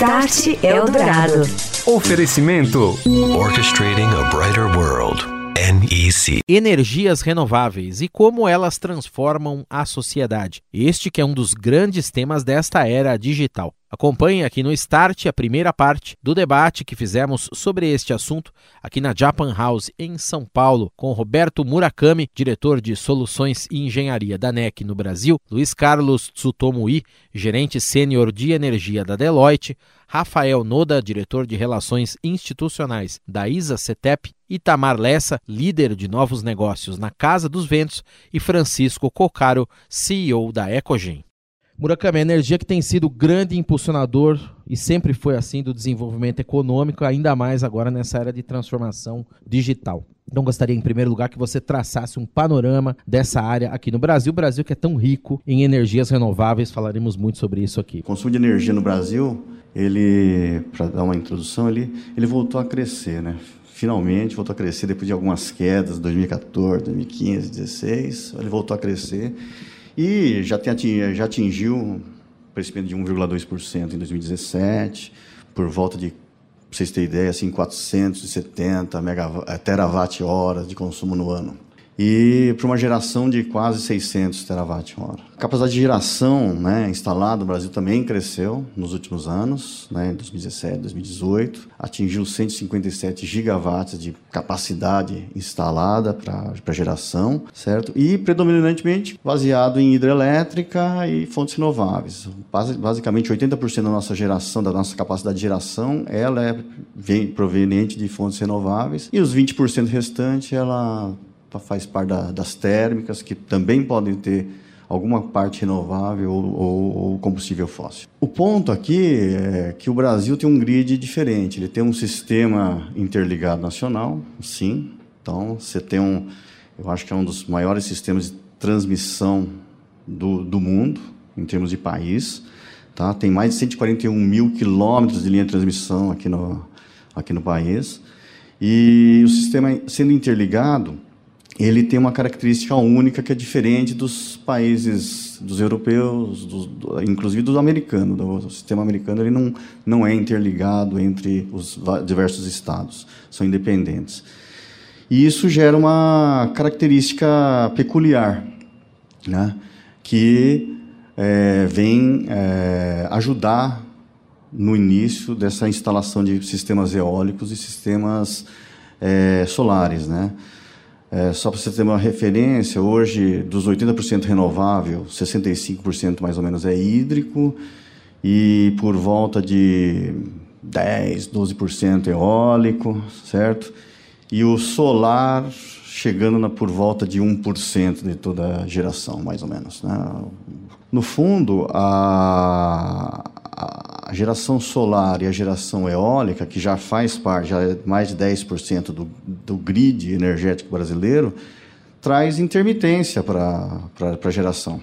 Start Eldorado. Oferecimento Orchestrating a Brighter World. NEC. Energias renováveis e como elas transformam a sociedade. Este que é um dos grandes temas desta era digital. Acompanhe aqui no Start a primeira parte do debate que fizemos sobre este assunto aqui na Japan House em São Paulo, com Roberto Murakami, diretor de Soluções e Engenharia da NEC no Brasil, Luiz Carlos Tsutomui, gerente sênior de energia da Deloitte, Rafael Noda, diretor de Relações Institucionais da ISA CETEP, Itamar Lessa, líder de novos negócios na Casa dos Ventos, e Francisco Cocaro, CEO da Ecogen. Murakami, a energia que tem sido grande impulsionador e sempre foi assim do desenvolvimento econômico, ainda mais agora nessa era de transformação digital. Então gostaria em primeiro lugar que você traçasse um panorama dessa área aqui no Brasil, o Brasil que é tão rico em energias renováveis, falaremos muito sobre isso aqui. O consumo de energia no Brasil, ele, para dar uma introdução, ele, ele voltou a crescer, né? Finalmente voltou a crescer depois de algumas quedas, 2014, 2015, 2016, ele voltou a crescer e já, tem, já atingiu um crescimento de 1,2% em 2017, por volta de, para vocês terem ideia, assim, 470 terawatt-horas de consumo no ano e para uma geração de quase 600 terawatt-hora. A capacidade de geração né, instalada no Brasil também cresceu nos últimos anos, né, em 2017, 2018, atingiu 157 gigawatts de capacidade instalada para geração, certo? E predominantemente baseado em hidrelétrica e fontes renováveis. Basicamente, 80% da nossa geração, da nossa capacidade de geração, ela é proveniente de fontes renováveis e os 20% restantes ela faz parte da, das térmicas, que também podem ter alguma parte renovável ou, ou, ou, combustível fóssil. O ponto aqui é que o Brasil tem um grid diferente. Ele tem um sistema interligado nacional, sim. Então, você tem um, eu acho que é um dos maiores sistemas de transmissão do, do mundo, em termos de país. Tá? Tem mais de 141 mil quilômetros de linha de transmissão aqui no, aqui no país. E o sistema sendo interligado, ele tem uma característica única que é diferente dos países, dos europeus, do, do, inclusive do americano. Do sistema americano ele não, não é interligado entre os diversos estados, são independentes. E isso gera uma característica peculiar, né, que é, vem é, ajudar no início dessa instalação de sistemas eólicos e sistemas é, solares, né? É, só para você ter uma referência, hoje, dos 80% renovável, 65% mais ou menos é hídrico, e por volta de 10, 12% eólico, certo? E o solar chegando na, por volta de 1% de toda a geração, mais ou menos. Né? No fundo, a, a geração solar e a geração eólica, que já faz parte, já é mais de 10% do, do grid energético brasileiro, traz intermitência para a geração.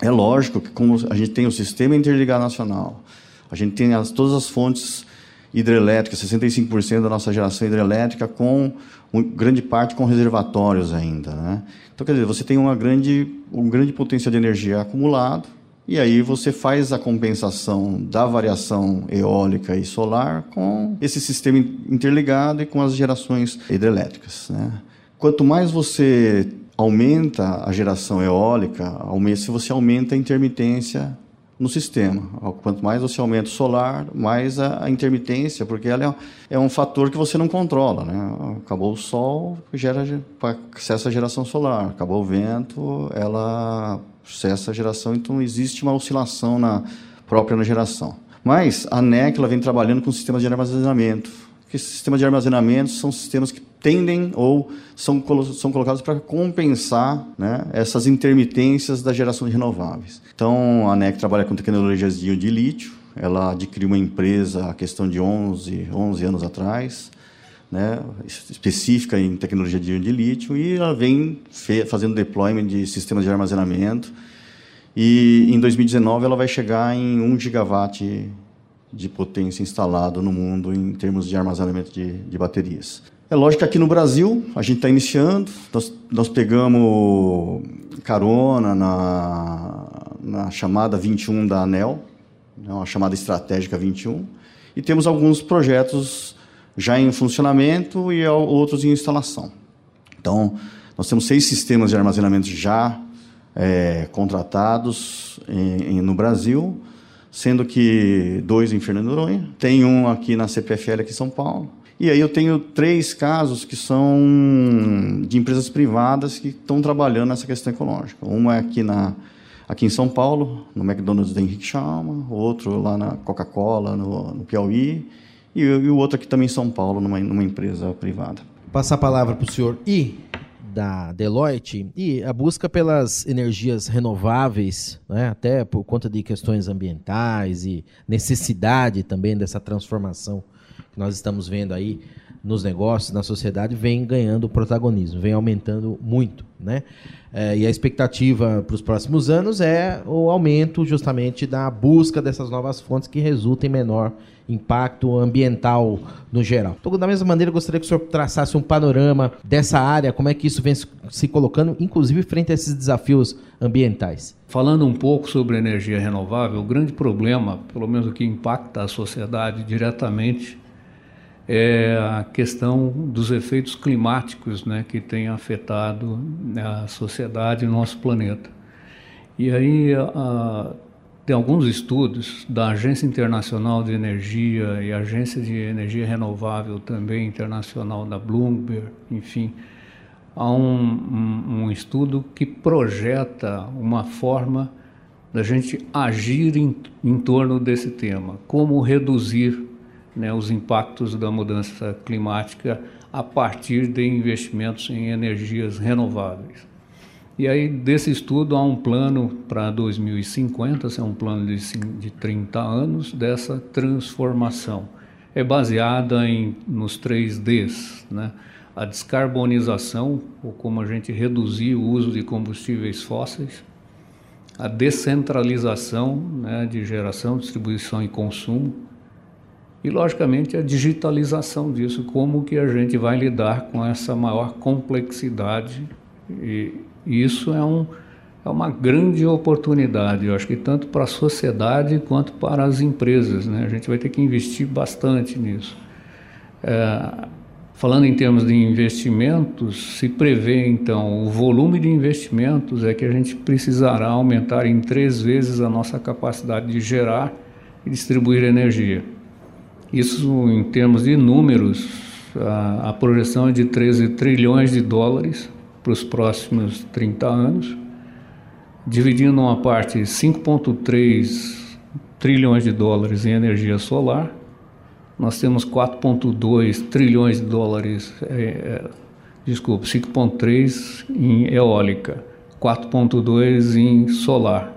É lógico que, como a gente tem o sistema interligado nacional, a gente tem as, todas as fontes hidrelétricas, 65% da nossa geração hidrelétrica, com um, grande parte com reservatórios ainda. Né? Então, quer dizer, você tem uma grande, um grande potencial de energia acumulado, e aí você faz a compensação da variação eólica e solar com esse sistema interligado e com as gerações hidrelétricas. Né? Quanto mais você aumenta a geração eólica, se você aumenta a intermitência no sistema. Quanto mais você aumenta o solar, mais a, intermitência, porque ela é, é, um fator que você não controla. Né? Acabou o sol, gera, cessa a geração solar. Acabou o vento, ela cessa a geração. Então, existe uma oscilação na própria na geração. Mas a NEC ela vem trabalhando com sistemas de armazenamento. Esses sistemas de armazenamento são sistemas que tendem ou são, são colocados para compensar né, essas intermitências da geração de renováveis. Então, a NEC trabalha com tecnologias de, de lítio, ela adquiriu uma empresa a questão de 11, 11 anos atrás, né, específica em tecnologia de, de lítio, e ela vem fazendo deployment de sistemas de armazenamento, e em 2019 ela vai chegar em 1 gigawatt de potência instalado no mundo em termos de armazenamento de, de baterias. É lógico que aqui no Brasil, a gente está iniciando, nós, nós pegamos carona na, na chamada 21 da ANEL, né, uma chamada Estratégica 21, e temos alguns projetos já em funcionamento e outros em instalação. Então, nós temos seis sistemas de armazenamento já é, contratados em, em, no Brasil, sendo que dois em Fernando Noronha, tem um aqui na CPFL aqui em São Paulo, e aí eu tenho três casos que são de empresas privadas que estão trabalhando nessa questão ecológica. Uma é aqui, na, aqui em São Paulo, no McDonald's da Henrique Chalma, outro lá na Coca-Cola, no, no, Piauí, e, e, o outro aqui também em São Paulo, numa, numa empresa privada. Passar a palavra para o senhor I, da Deloitte, e a busca pelas energias renováveis, né, até por conta de questões ambientais e necessidade também dessa transformação que nós estamos vendo aí nos negócios, na sociedade, vem ganhando protagonismo, vem aumentando muito, né? É, e a expectativa para os próximos anos é o aumento justamente da busca dessas novas fontes que resultem em menor impacto ambiental no geral. Então, da mesma maneira, gostaria que o senhor traçasse um panorama dessa área, como é que isso vem se colocando, inclusive frente a esses desafios ambientais. Falando um pouco sobre energia renovável, o grande problema, pelo menos o que impacta a sociedade diretamente, é a questão dos efeitos climáticos né, que tem afetado a sociedade e nosso planeta. E aí a, tem alguns estudos da Agência Internacional de Energia e Agência de Energia Renovável também internacional da Bloomberg, enfim, há um, um, um estudo que projeta uma forma da gente agir em, em torno desse tema, como reduzir né, os impactos da mudança climática a partir de investimentos em energias renováveis. E aí, desse estudo, há um plano para 2050, é um plano de, de 30 anos, dessa transformação. É baseada em, nos três Ds, né? a descarbonização, ou como a gente reduzir o uso de combustíveis fósseis, a descentralização né, de geração, distribuição e consumo, e logicamente a digitalização disso, como que a gente vai lidar com essa maior complexidade e isso é, um, é uma grande oportunidade, eu acho que tanto para a sociedade quanto para as empresas, né? a gente vai ter que investir bastante nisso. É, falando em termos de investimentos, se prevê então o volume de investimentos é que a gente precisará aumentar em três vezes a nossa capacidade de gerar e distribuir energia. Isso, em termos de números, a, a projeção é de 13 trilhões de dólares para os próximos 30 anos, dividindo uma parte 5,3 trilhões de dólares em energia solar, nós temos 4,2 trilhões de dólares, é, é, desculpa, 5,3 em eólica, 4,2 em solar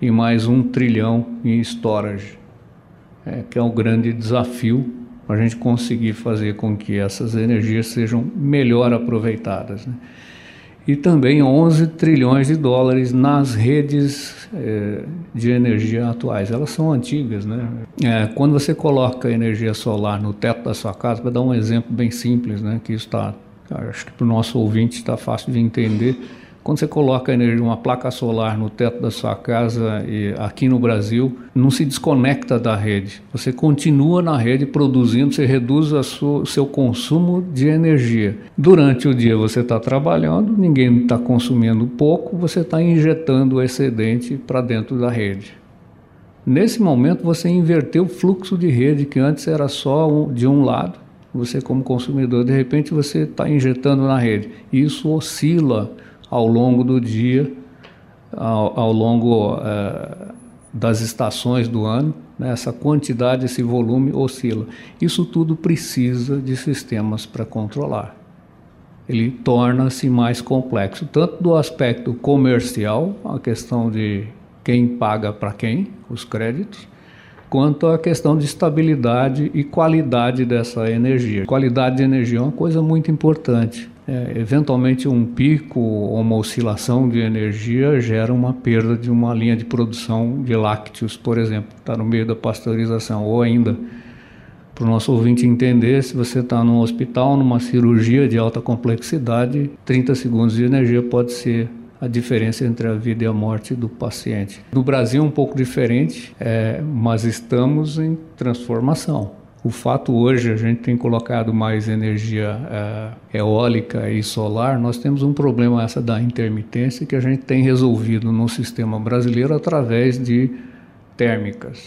e mais um trilhão em storage é, que é um grande desafio para a gente conseguir fazer com que essas energias sejam melhor aproveitadas. Né? E também 11 trilhões de dólares nas redes é, de energia atuais. Elas são antigas. Né? É, quando você coloca energia solar no teto da sua casa, para dar um exemplo bem simples, né, que está, acho que para o nosso ouvinte está fácil de entender, quando você coloca uma placa solar no teto da sua casa e aqui no Brasil, não se desconecta da rede. Você continua na rede produzindo, você reduz o seu consumo de energia. Durante o dia você está trabalhando, ninguém está consumindo pouco, você está injetando o excedente para dentro da rede. Nesse momento você inverteu o fluxo de rede que antes era só de um lado. Você como consumidor, de repente você está injetando na rede. Isso oscila ao longo do dia, ao, ao longo uh, das estações do ano. Né? Essa quantidade, esse volume oscila. Isso tudo precisa de sistemas para controlar. Ele torna-se mais complexo, tanto do aspecto comercial, a questão de quem paga para quem, os créditos, quanto à questão de estabilidade e qualidade dessa energia. Qualidade de energia é uma coisa muito importante é, eventualmente um pico ou uma oscilação de energia gera uma perda de uma linha de produção de lácteos, por exemplo, está no meio da pasteurização, ou ainda para o nosso ouvinte entender, se você está num hospital, numa cirurgia de alta complexidade, 30 segundos de energia pode ser a diferença entre a vida e a morte do paciente. No Brasil é um pouco diferente, é, mas estamos em transformação. O fato hoje a gente tem colocado mais energia é, eólica e solar, nós temos um problema essa da intermitência que a gente tem resolvido no sistema brasileiro através de térmicas.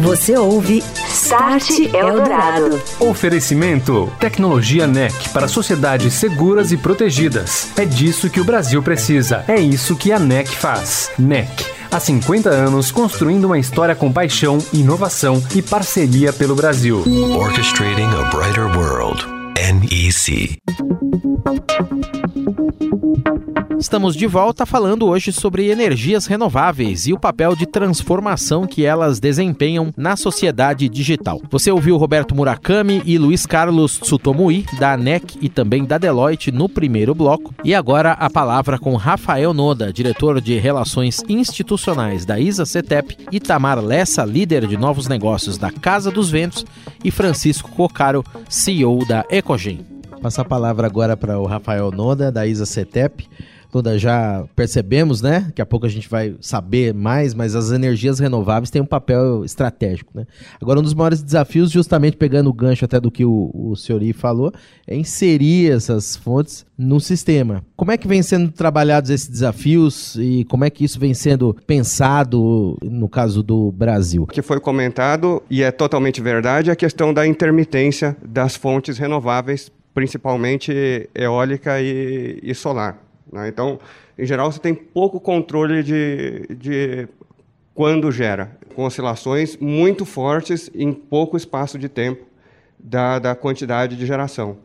Você ouve Start Eldorado. Oferecimento: Tecnologia NEC para sociedades seguras e protegidas. É disso que o Brasil precisa. É isso que a NEC faz. NEC. Há 50 anos construindo uma história com paixão, inovação e parceria pelo Brasil. Orchestrating a brighter world. NEC. Estamos de volta falando hoje sobre energias renováveis e o papel de transformação que elas desempenham na sociedade digital. Você ouviu Roberto Murakami e Luiz Carlos Tsutomui, da ANEC e também da Deloitte, no primeiro bloco. E agora a palavra com Rafael Noda, diretor de Relações Institucionais da ISA CETEP, Itamar Lessa, líder de novos negócios da Casa dos Ventos, e Francisco Cocaro, CEO da Ecogen. Passar a palavra agora para o Rafael Noda, da ISA CETEP toda já percebemos, né? Daqui a pouco a gente vai saber mais, mas as energias renováveis têm um papel estratégico, né? Agora, um dos maiores desafios, justamente pegando o gancho até do que o, o Senhori falou, é inserir essas fontes no sistema. Como é que vem sendo trabalhados esses desafios e como é que isso vem sendo pensado no caso do Brasil? O que foi comentado, e é totalmente verdade, é a questão da intermitência das fontes renováveis, principalmente eólica e, e solar. Né? Então, em geral, você tem pouco controle de, de quando gera, com oscilações muito fortes em pouco espaço de tempo da, da quantidade de geração.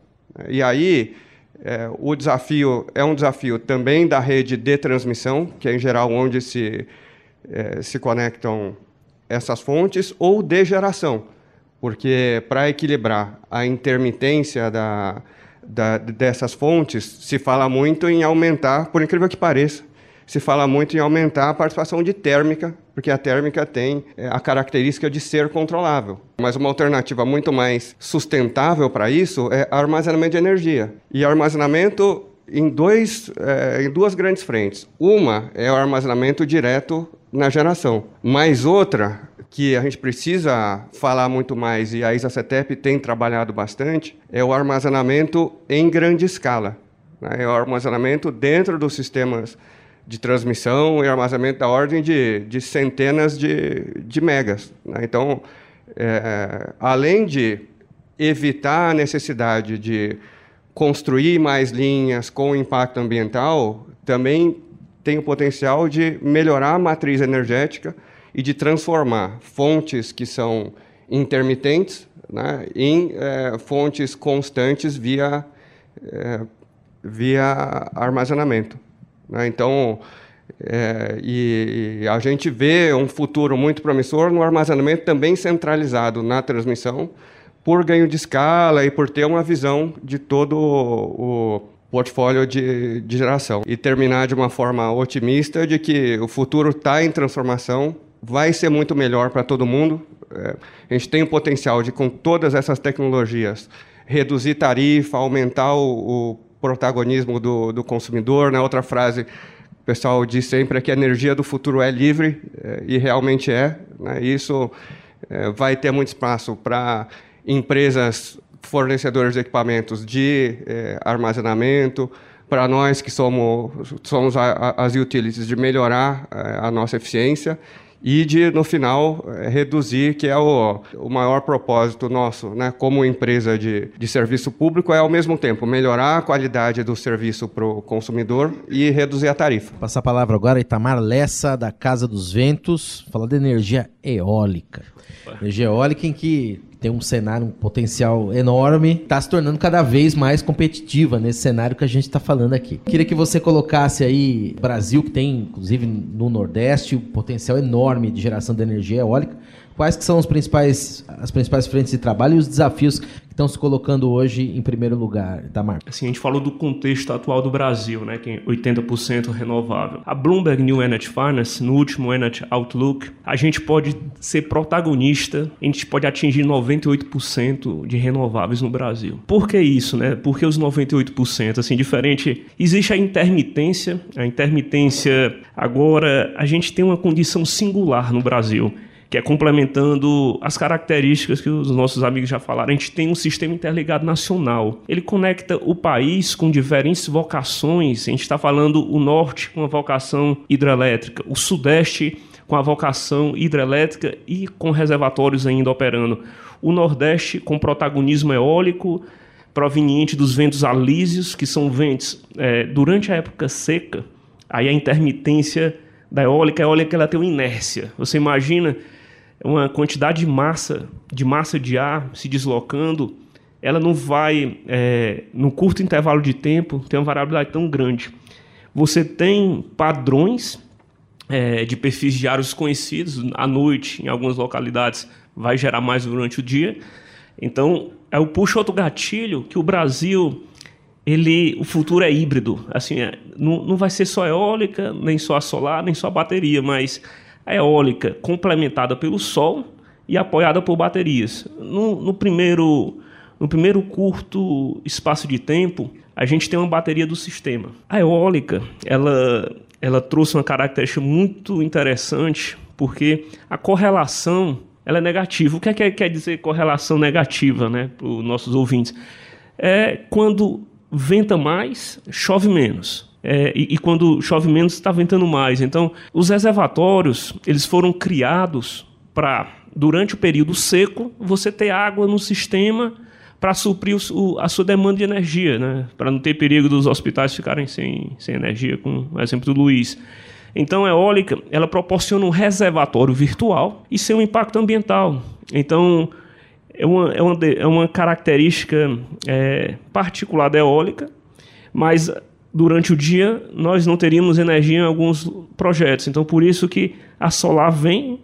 E aí, é, o desafio é um desafio também da rede de transmissão, que é em geral onde se, é, se conectam essas fontes, ou de geração, porque para equilibrar a intermitência da, da, dessas fontes, se fala muito em aumentar, por incrível que pareça, se fala muito em aumentar a participação de térmica, porque a térmica tem é, a característica de ser controlável. Mas uma alternativa muito mais sustentável para isso é armazenamento de energia. E armazenamento em, dois, é, em duas grandes frentes. Uma é o armazenamento direto na geração, mas outra que a gente precisa falar muito mais e a ISACETEP tem trabalhado bastante é o armazenamento em grande escala. Né? É o armazenamento dentro dos sistemas de transmissão e armazenamento da ordem de, de centenas de, de megas. Né? Então, é, além de evitar a necessidade de construir mais linhas com impacto ambiental, também tem o potencial de melhorar a matriz energética e de transformar fontes que são intermitentes né, em é, fontes constantes via, é, via armazenamento. Né? Então, é, e, e, a gente vê um futuro muito promissor no armazenamento também centralizado na transmissão, por ganho de escala e por ter uma visão de todo o portfólio de, de geração. E terminar de uma forma otimista de que o futuro está em transformação, vai ser muito melhor para todo mundo. É, a gente tem o potencial de, com todas essas tecnologias, reduzir tarifa, aumentar o, o protagonismo do, do, consumidor. Né? outra frase, o pessoal diz sempre é que a energia do futuro é livre, é, e realmente é. Né? Isso é, vai ter muito espaço para empresas fornecedores de equipamentos de armazenamento, para nós que somos, somos a, a, as utilities, de melhorar a nossa eficiência e de, no final, eh, reduzir, que é o, o maior propósito nosso, né, como empresa de, de serviço público, é, ao mesmo tempo, melhorar a qualidade do serviço para o consumidor e reduzir a tarifa. Passar a palavra agora a Itamar Lessa, da Casa dos Ventos, falar de energia eólica. Energia eólica em que tem um cenário, um potencial enorme, está se tornando cada vez mais competitiva nesse cenário que a gente está falando aqui. Queria que você colocasse aí Brasil, que tem, inclusive no Nordeste, um potencial enorme de geração de energia eólica. Quais que são os principais, as principais frentes de trabalho e os desafios estão se colocando hoje em primeiro lugar, Tamar? Assim, a gente falou do contexto atual do Brasil, né, que é 80% renovável. A Bloomberg New Energy Finance, no último Energy Outlook, a gente pode ser protagonista, a gente pode atingir 98% de renováveis no Brasil. Por que isso, né? Porque os 98%, assim, diferente, existe a intermitência, a intermitência agora a gente tem uma condição singular no Brasil que é complementando as características que os nossos amigos já falaram. A gente tem um sistema interligado nacional. Ele conecta o país com diferentes vocações. A gente está falando o norte com a vocação hidrelétrica, o sudeste com a vocação hidrelétrica e com reservatórios ainda operando. O nordeste com protagonismo eólico proveniente dos ventos alísios, que são ventos é, durante a época seca. Aí a intermitência da eólica, a eólica ela tem uma inércia. Você imagina uma quantidade de massa, de massa de ar se deslocando, ela não vai, é, no curto intervalo de tempo, ter uma variabilidade tão grande. Você tem padrões é, de perfis diários conhecidos, à noite, em algumas localidades, vai gerar mais durante o dia. Então, eu puxo outro gatilho que o Brasil, ele, o futuro é híbrido. Assim, é, não, não vai ser só eólica, nem só a solar, nem só a bateria, mas a eólica complementada pelo sol e apoiada por baterias. No, no, primeiro, no primeiro curto espaço de tempo, a gente tem uma bateria do sistema. A eólica, ela, ela trouxe uma característica muito interessante, porque a correlação ela é negativa. O que, é que quer dizer correlação negativa né, para os nossos ouvintes? É quando venta mais, chove menos. É, e, e, quando chove menos está ventando mais. Então, os reservatórios eles foram criados para durante o período seco você ter água no sistema para suprir o, a sua demanda de energia, né? para não ter perigo dos hospitais ficarem sem, sem energia, com o exemplo do Luiz. Então, a eólica ela proporciona um reservatório virtual e sem um impacto ambiental. Então, é uma, é uma, é uma característica é, particular da eólica, mas durante o dia nós não teríamos energia em alguns projetos. Então, por isso que a solar vem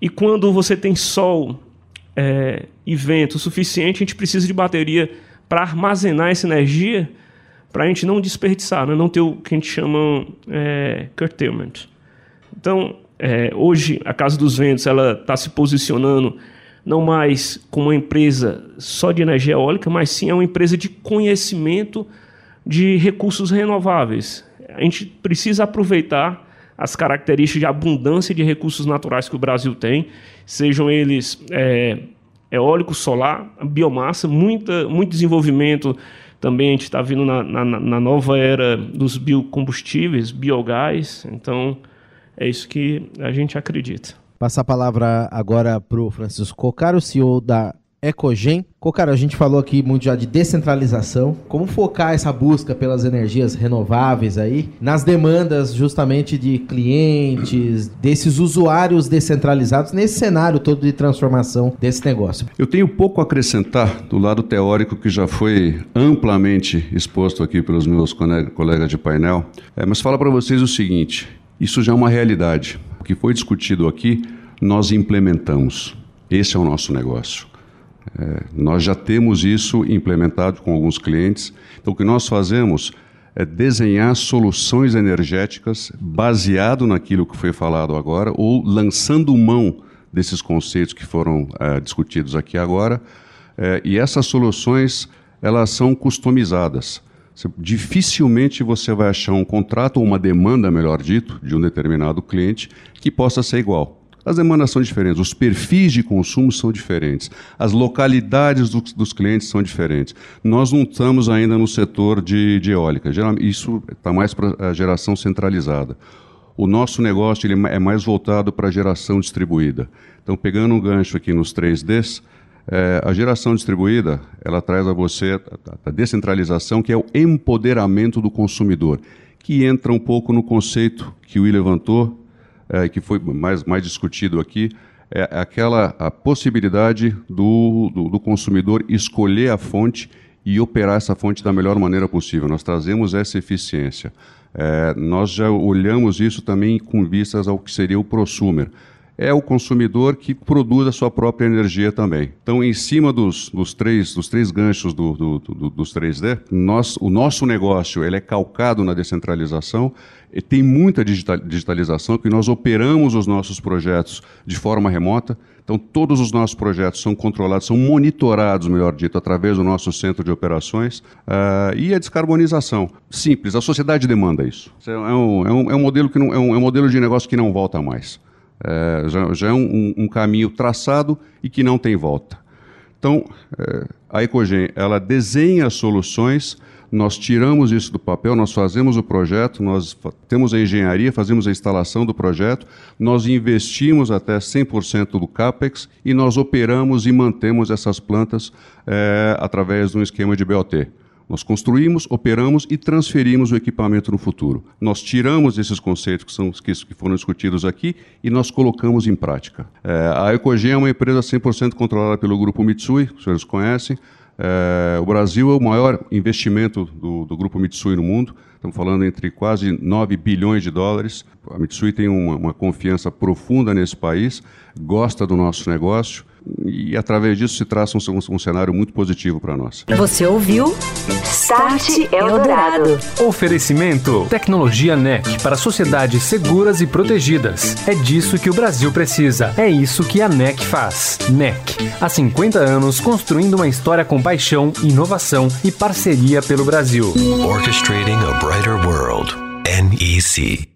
e quando você tem sol é, e vento suficiente, a gente precisa de bateria para armazenar essa energia para a gente não desperdiçar, né? não ter o que a gente chama é, curtailment. Então, é, hoje, a Casa dos Ventos está se posicionando não mais como uma empresa só de energia eólica, mas sim é uma empresa de conhecimento de recursos renováveis. A gente precisa aproveitar as características de abundância de recursos naturais que o Brasil tem, sejam eles é, eólico, solar, biomassa, muita, muito desenvolvimento. Também a gente está vindo na, na, na, nova era dos biocombustíveis, biogás. Então, é isso que a gente acredita. Passar a palavra agora para o Francisco Cocaro, CEO da Ecogen. Cocara, a gente falou aqui muito já de descentralização. Como focar essa busca pelas energias renováveis aí nas demandas justamente de clientes, desses usuários descentralizados nesse cenário todo de transformação desse negócio? Eu tenho pouco a acrescentar do lado teórico que já foi amplamente exposto aqui pelos meus colegas de painel, é, mas fala para vocês o seguinte: isso já é uma realidade. O que foi discutido aqui, nós implementamos. Esse é o nosso negócio. É, nós já temos isso implementado com alguns clientes. Então, o que nós fazemos é desenhar soluções energéticas baseado naquilo que foi falado agora ou lançando mão desses conceitos que foram é, discutidos aqui agora. É, e essas soluções elas são customizadas. Dificilmente você vai achar um contrato ou uma demanda, melhor dito, de um determinado cliente que possa ser igual. As demandas são diferentes, os perfis de consumo são diferentes, as localidades do, dos clientes são diferentes. Nós não estamos ainda no setor de, de eólica, isso está mais para a geração centralizada. O nosso negócio ele é mais voltado para a geração distribuída. Então, pegando um gancho aqui nos 3Ds, é, a geração distribuída ela traz a você a, a descentralização, que é o empoderamento do consumidor, que entra um pouco no conceito que o Will levantou é, que foi mais, mais discutido aqui, é aquela a possibilidade do, do, do, consumidor escolher a fonte e operar essa fonte da melhor maneira possível. Nós trazemos essa eficiência. É, nós já olhamos isso também com vistas ao que seria o prosumer. É o consumidor que produz a sua própria energia também. Então, em cima dos, dos, três, dos três ganchos do, do, do, dos 3D, nós, o nosso negócio ele é calcado na descentralização e tem muita digitalização, que nós operamos os nossos projetos de forma remota. Então, todos os nossos projetos são controlados, são monitorados, melhor dito, através do nosso centro de operações. Uh, e a descarbonização. Simples, a sociedade demanda isso. É é é um modelo, que é, é um modelo de negócio que não volta mais. É, já, já, é um, um, caminho traçado e que não tem volta. Então, é, a Ecogen, ela desenha soluções, nós tiramos isso do papel, nós fazemos o projeto, nós temos a engenharia, fazemos a instalação do projeto, nós investimos até 100% do CAPEX e nós operamos e mantemos essas plantas é, através de um esquema de BOT. Nós construímos, operamos e transferimos o equipamento no futuro. Nós tiramos esses conceitos que, são, que, foram discutidos aqui e nós colocamos em prática. É, a Ecogen é uma empresa 100% controlada pelo grupo Mitsui, os senhores conhecem. É, o Brasil é o maior investimento do, do, grupo Mitsui no mundo. Estamos falando entre quase 9 bilhões de dólares. A Mitsui tem uma, uma confiança profunda nesse país, gosta do nosso negócio e através disso se traça um, um cenário muito positivo para nós. Você ouviu Start Eldorado. Oferecimento Tecnologia NEC para sociedades seguras e protegidas. É disso que o Brasil precisa. É isso que a NEC faz. NEC, há 50 anos construindo uma história com paixão, inovação e parceria pelo Brasil. Orchestrating a brighter world. NEC.